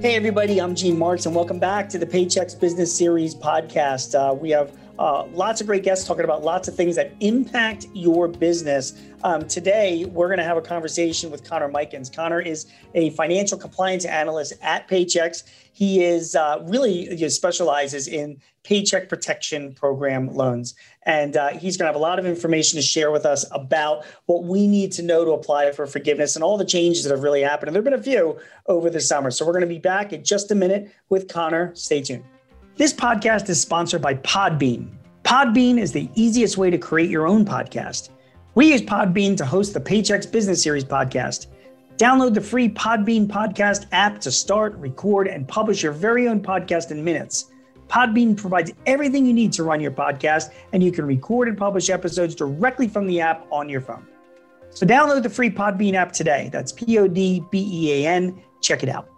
Hey, everybody, I'm Gene Marks, and welcome back to the Paychex Business Series podcast. Uh, we have uh, lots of great guests talking about lots of things that impact your business. Um, today, we're going to have a conversation with Connor Mikens. Connor is a financial compliance analyst at Paychex. He is uh, really he specializes in paycheck protection program loans. And uh, he's going to have a lot of information to share with us about what we need to know to apply for forgiveness and all the changes that have really happened. And there have been a few over the summer. So we're going to be back in just a minute with Connor. Stay tuned. This podcast is sponsored by Podbean. Podbean is the easiest way to create your own podcast. We use Podbean to host the Paychex Business Series podcast. Download the free Podbean podcast app to start, record, and publish your very own podcast in minutes. Podbean provides everything you need to run your podcast, and you can record and publish episodes directly from the app on your phone. So download the free Podbean app today. That's P O D B E A N. Check it out.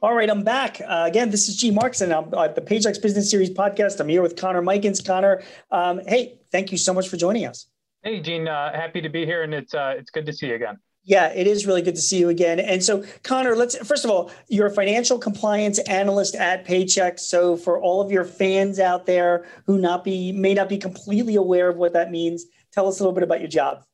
All right, I'm back. Uh, again, this is G. Marks, and I'm at the Paychex Business Series podcast. I'm here with Connor Mikens. Connor, um, hey, thank you so much for joining us. Hey, Gene, uh, happy to be here, and it's uh, it's good to see you again. Yeah, it is really good to see you again. And so, Connor, let's first of all, you're a financial compliance analyst at Paychex. So, for all of your fans out there who not be may not be completely aware of what that means, tell us a little bit about your job.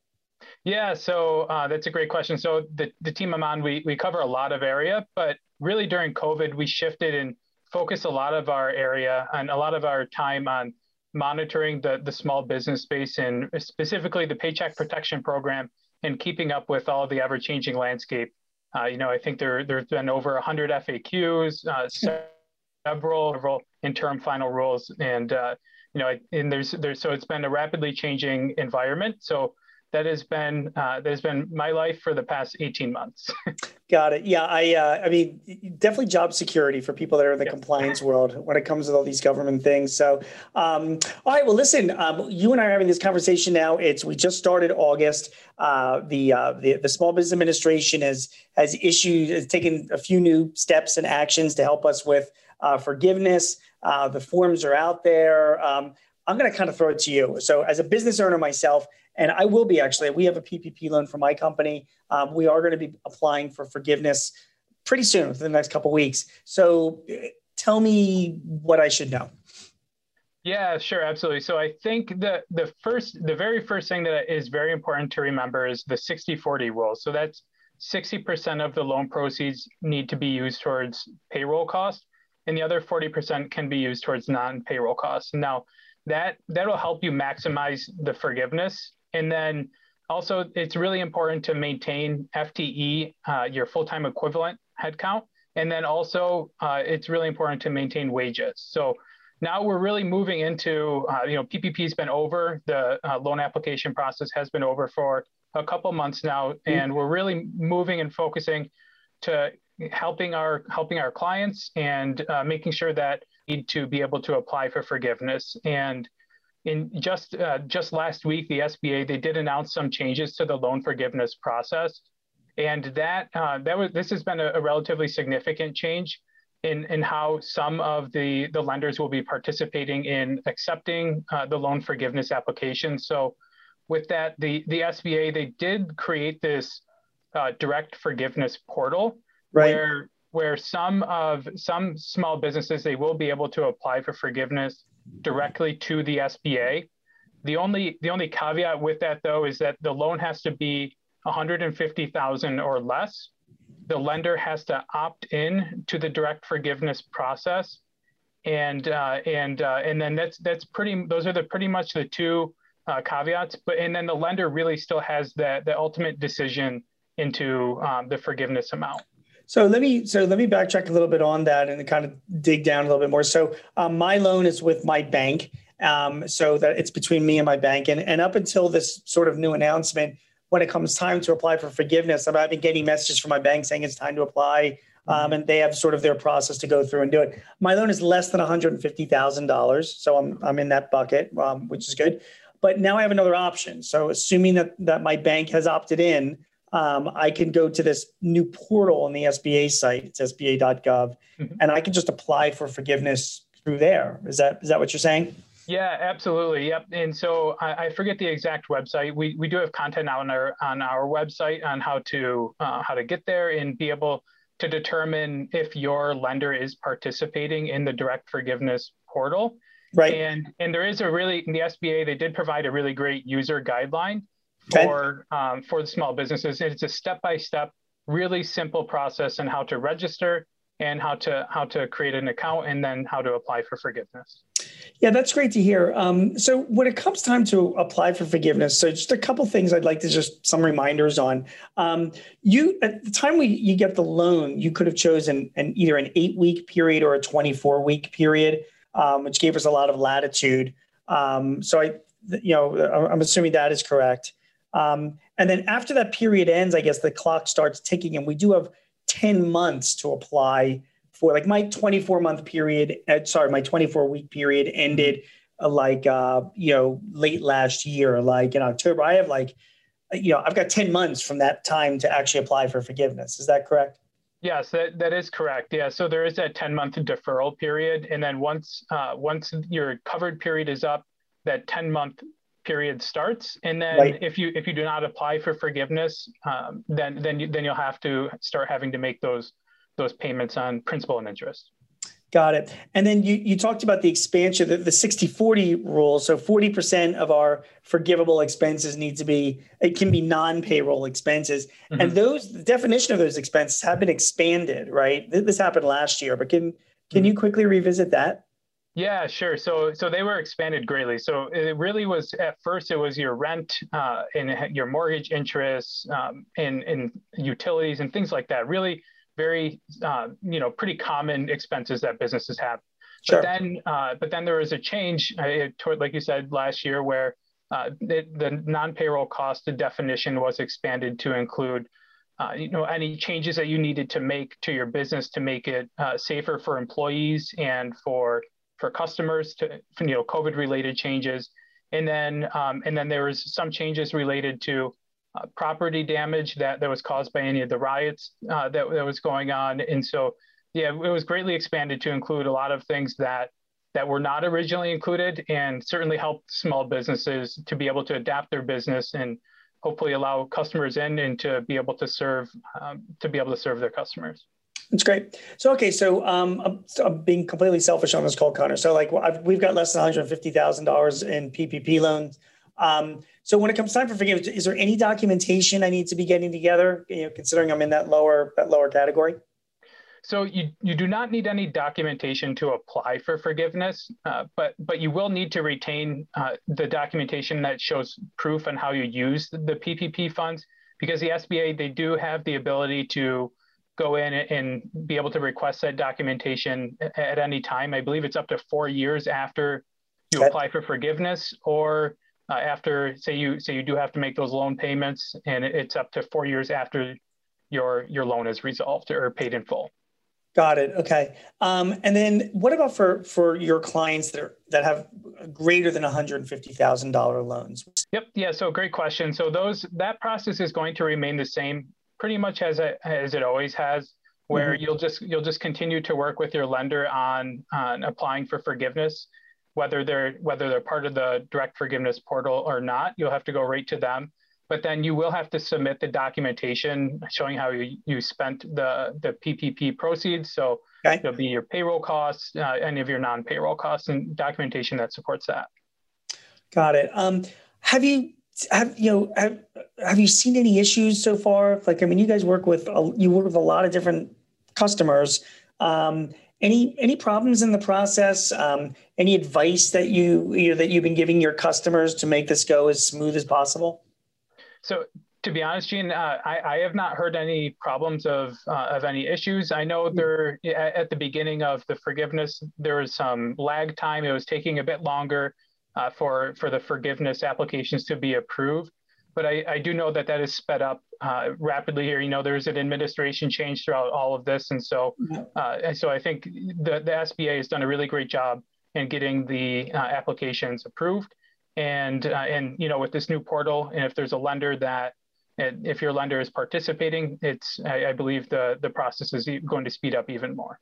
Yeah, so uh, that's a great question. So, the, the team I'm on, we we cover a lot of area, but really during COVID, we shifted and focused a lot of our area and a lot of our time on monitoring the the small business space and specifically the Paycheck Protection Program and keeping up with all the ever changing landscape. Uh, you know, I think there there's been over 100 FAQs, uh, several several interim final rules, and uh, you know, and there's there's so it's been a rapidly changing environment. So that has been uh, that has been my life for the past 18 months. Got it. Yeah, I uh, I mean definitely job security for people that are in the compliance world when it comes to all these government things. So, um, all right. Well, listen, um, you and I are having this conversation now. It's we just started August. Uh, the, uh, the the Small Business Administration has has issued has taken a few new steps and actions to help us with uh, forgiveness. Uh, the forms are out there. Um, I'm going to kind of throw it to you. So, as a business owner myself, and I will be actually. We have a PPP loan for my company. Um, we are going to be applying for forgiveness pretty soon, within the next couple weeks. So, tell me what I should know. Yeah, sure, absolutely. So I think the the first, the very first thing that is very important to remember is the 60-40 rule. So that's 60% of the loan proceeds need to be used towards payroll costs, and the other 40% can be used towards non-payroll costs. Now, that that'll help you maximize the forgiveness and then also, it's really important to maintain FTE, uh, your full time equivalent headcount. And then also, uh, it's really important to maintain wages. So now we're really moving into, uh, you know, PPP has been over, the uh, loan application process has been over for a couple months now, mm-hmm. and we're really moving and focusing to helping our helping our clients and uh, making sure that need to be able to apply for forgiveness and in just uh, just last week, the SBA they did announce some changes to the loan forgiveness process, and that uh, that was this has been a, a, relatively significant change in in how some of the the lenders will be participating in accepting uh, the loan forgiveness application. So, with that, the the SBA they did create this uh, direct forgiveness portal right. where where some of some small businesses they will be able to apply for forgiveness directly to the SBA. The only the only caveat with that though is that the loan has to be 150,000 or less. The lender has to opt in to the direct forgiveness process, and uh, and uh, and then that's that's pretty. Those are the pretty much the two uh, caveats. But and then the lender really still has the the ultimate decision into um, the forgiveness amount. So let me so let me backtrack a little bit on that and kind of dig down a little bit more. So um, my loan is with my bank, um, so that it's between me and my bank. And and up until this sort of new announcement, when it comes time to apply for forgiveness, I've been getting messages from my bank saying it's time to apply. Um, and they have sort of their process to go through and do it. My loan is less than one hundred and fifty thousand dollars, so I'm I'm in that bucket, um, which is good. But now I have another option. So assuming that that my bank has opted in, um, I can go to this new portal on the SBA site. It's SBA.gov, mm-hmm. and I can just apply for forgiveness through there. Is that is that what you're saying? Yeah, absolutely. Yep. And so I, I, forget the exact website. We, we do have content on our on our website on how to uh, how to get there and be able to determine if your lender is participating in the direct forgiveness portal. Right. And and there is a really in the SBA they did provide a really great user guideline for um, for the small businesses. It's a step by step, really simple process on how to register and how to how to create an account and then how to apply for forgiveness. Yeah, that's great to hear. Um, so when it comes time to apply for forgiveness, so just a couple things I'd like to just some reminders on. Um, you at the time we you get the loan, you could have chosen an either an eight week period or a twenty four week period, um, which gave us a lot of latitude. Um, so I, you know, I'm assuming that is correct. Um, and then after that period ends, I guess the clock starts ticking, and we do have 10 months to apply for like my 24 month period uh, sorry my 24 week period ended uh, like uh you know late last year like in october. I have like uh, you know i've got 10 months from that time to actually apply for forgiveness. Is that correct? Yes that, that is correct. Yeah so there is that 10 month deferral period. And then once uh, once your covered period is up that 10 month period starts. And then right. if you if you do not apply for forgiveness um, then then you, then you'll have to start having to make those those payments on principal and interest. Got it. And then you you talked about the expansion the, the 60 40 rule. So 40% of our forgivable expenses need to be it can be non-payroll expenses. Mm-hmm. and those the definition of those expenses have been expanded right? This happened last year but can can mm-hmm. you quickly revisit that yeah, sure. So so they were expanded greatly. So it really was at first it was your rent uh, and your mortgage interest um, and, and utilities and things like that. Really very uh, you know pretty common expenses that businesses have. Sure. But then uh, but then there was a change uh, toward like you said last year where uh, the, the non-payroll cost the definition was expanded to include uh, you know any changes that you needed to make to your business to make it uh, safer for employees and for for customers to you know COVID related changes, and then um, and then there was some changes related to uh, property damage that that was caused by any of the riots uh, that that was going on, and so yeah, it was greatly expanded to include a lot of things that that were not originally included, and certainly helped small businesses to be able to adapt their business and hopefully allow customers in and to be able to serve um, to be able to serve their customers. That's great. So, okay, so um, I'm, I'm, being completely selfish on this call, Connor. So, like, I've, we've got less than $150,000 in PPP loans. Um, so, when it comes time for forgiveness, is there any documentation I need to be getting together? You know, considering I'm in that lower that lower category. So you, you do not need any documentation to apply for forgiveness, uh, but but you will need to retain uh, the documentation that shows proof on how you use the PPP funds because the SBA they do have the ability to go in and be able to request that documentation at any time. I believe it's up to four years after you apply for forgiveness or uh, after say you say you do have to make those loan payments and it's up to four years after your your loan is resolved or paid in full. Got it. Okay. Um, and then what about for for your clients that are that have greater than $150000 loans? Yep. Yeah. So great question. So those that process is going to remain the same pretty much as it as it always has, where mm-hmm. you'll just you'll just continue to work with your lender on on applying for forgiveness, whether they're whether they're part of the direct forgiveness portal or not. You'll have to go right to them, but then you will have to submit the documentation showing how you, you spent the the PPP proceeds. So okay. it'll be your payroll costs, uh, any of your non-payroll costs, and documentation that supports that. Got it. Um, have you have you know have, have you seen any issues so far? Like, I mean, you guys work with a, you work with a lot of different customers. Um, any any problems in the process? Um, any advice that you, you know, that you've been giving your customers to make this go as smooth as possible? So to be honest, Gene, uh, I, I, have not heard any problems of uh, of any issues. I know hmm. there at the beginning of the forgiveness, there was some lag time. It was taking a bit longer uh, for for the forgiveness applications to be approved. But I, I do know that that is sped up uh, rapidly here. You know, there's an administration change throughout all of this, and so uh, and so I think the the SBA has done a really great job in getting the uh, applications approved. And uh, and you know, with this new portal, and if there's a lender that if your lender is participating, it's I, I believe the the process is going to speed up even more.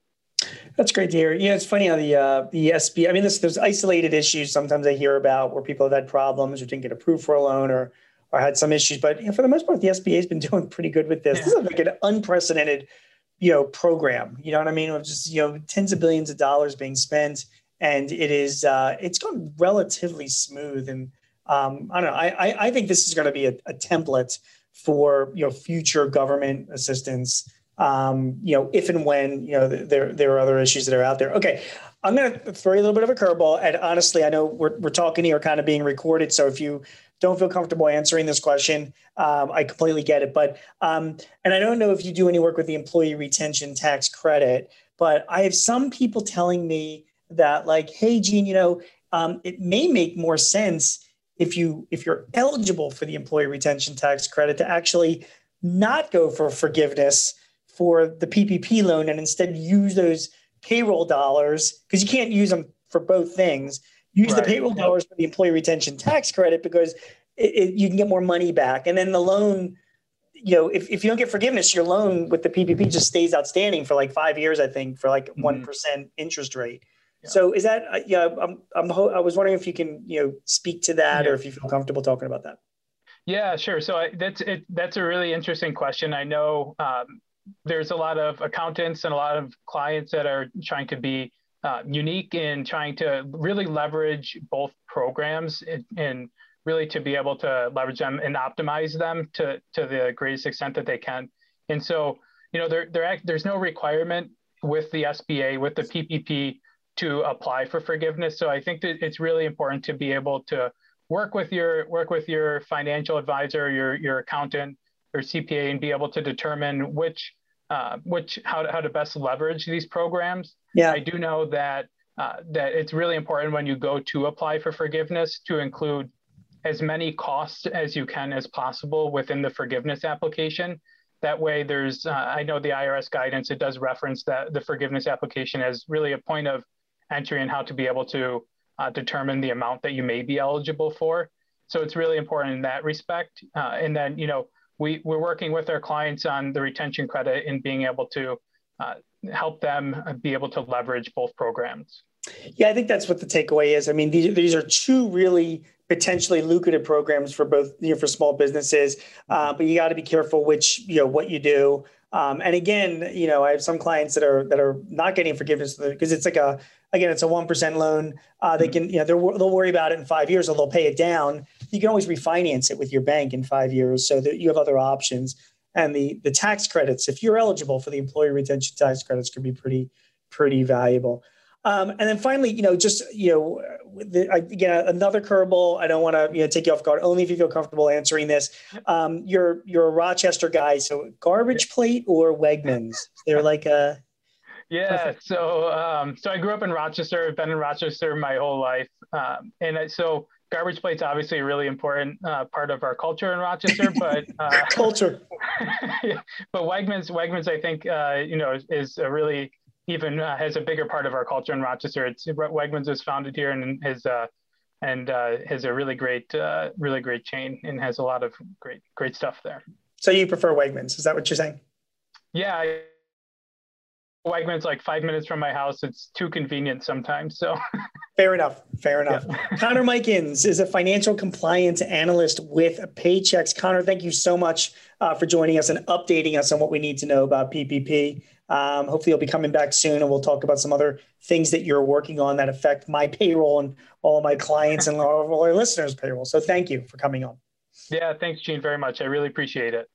That's great to hear. Yeah, it's funny how the uh, the SB. I mean, this, there's isolated issues sometimes I hear about where people have had problems or didn't get approved for a loan or or had some issues. But you know, for the most part, the SBA has been doing pretty good with this. This is like an unprecedented you know program. You know what I mean? Of just you know tens of billions of dollars being spent, and it is uh, it's gone relatively smooth. And um, I don't know. I I, I think this is going to be a, a, template for you know future government assistance. Um, you know, if and when you know there there are other issues that are out there. Okay, I'm going to throw you a little bit of a curveball. And honestly, I know we're we're talking here, kind of being recorded. So if you don't feel comfortable answering this question, um, I completely get it. But um, and I don't know if you do any work with the employee retention tax credit, but I have some people telling me that like, hey, Gene, you know, um, it may make more sense if you if you're eligible for the employee retention tax credit to actually not go for forgiveness for the PPP loan and instead use those payroll dollars because you can't use them for both things use right. the payroll dollars for the employee retention tax credit because it, it, you can get more money back. And then the loan, you know, if, if you don't get forgiveness, your loan with the PPP just stays outstanding for like five years, I think, for like mm-hmm. one mm-hmm. interest rate. Yeah. So is that, uh, yeah, I'm, I'm, I was wondering if you can, you know, speak to that yeah. or if you feel comfortable talking about that. Yeah, sure. So I, that's it. That's a really interesting question. I know um, there's a lot of accountants and a lot of clients that are trying to be uh, unique in trying to really leverage both programs and, really to be able to leverage them and optimize them to, to the greatest extent that they can. And so, you know, there, there's no requirement with the SBA, with the PPP to apply for forgiveness. So I think that it's really important to be able to work with your work with your financial advisor, your your accountant, or CPA, and be able to determine which uh, which how to, how to best leverage these programs. Yeah, I do know that uh, that it's really important when you go to apply for forgiveness to include as many costs as you can as possible within the forgiveness application. That way, there's uh, I know the IRS guidance it does reference that the forgiveness application as really a point of entry and how to be able to uh, determine the amount that you may be eligible for. So it's really important in that respect. Uh, and then you know we, we're working with our clients on the retention credit and being able to uh, help them be able to leverage both programs. Yeah, I think that's what the takeaway is. I mean, these, these are two really potentially lucrative programs for both you know, for small businesses, uh, but you got to be careful which you know what you do. Um, and again, you know, I have some clients that are that are not getting forgiveness because it's like a again, it's a one percent loan. Uh, they mm-hmm. can you know they'll worry about it in five years, or they'll pay it down you can always refinance it with your bank in five years so that you have other options. And the, the tax credits, if you're eligible for the employee retention tax credits, could be pretty, pretty valuable. Um, and then finally, you know, just you know, the, again, another curveball. I don't want to you know take you off guard. Only if you feel comfortable answering this. Um, you're you're a Rochester guy, so garbage plate or Wegmans? They're like a yeah. So um, so I grew up in Rochester. I've been in Rochester my whole life, um, and I, so garbage plate's obviously a really important uh, part of our culture in Rochester, but uh, culture. but Wegmans, Wegmans, I think uh, you know is, a really even uh, has a bigger part of our culture in Rochester. It's Wegmans was founded here and has uh, and uh, has a really great, really great chain and has a lot of great, great stuff there. So you prefer Wegmans? Is that what you're saying? Yeah. I, Wegmans like five minutes from my house. It's too convenient sometimes. So fair enough. Fair enough. Yeah. Connor Mikens is a financial compliance analyst with Paychex. Connor, thank you so much uh, for joining us and updating us on what we need to know about PPP. Um, hopefully, you'll be coming back soon, and we'll talk about some other things that you're working on that affect my payroll and all of my clients and all of our listeners' payroll. So, thank you for coming on. Yeah, thanks, Gene, very much. I really appreciate it.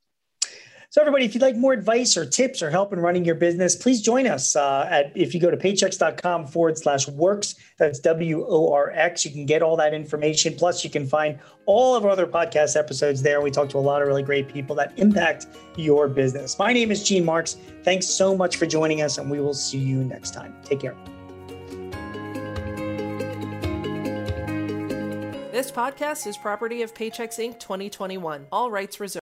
So, everybody, if you'd like more advice or tips or help in running your business, please join us uh, at if you go to paychex.com forward slash works. That's W O R X. You can get all that information. Plus, you can find all of our other podcast episodes there. We talk to a lot of really great people that impact your business. My name is Gene Marks. Thanks so much for joining us, and we will see you next time. Take care. This podcast is property of Paychex Inc. 2021. All rights reserved.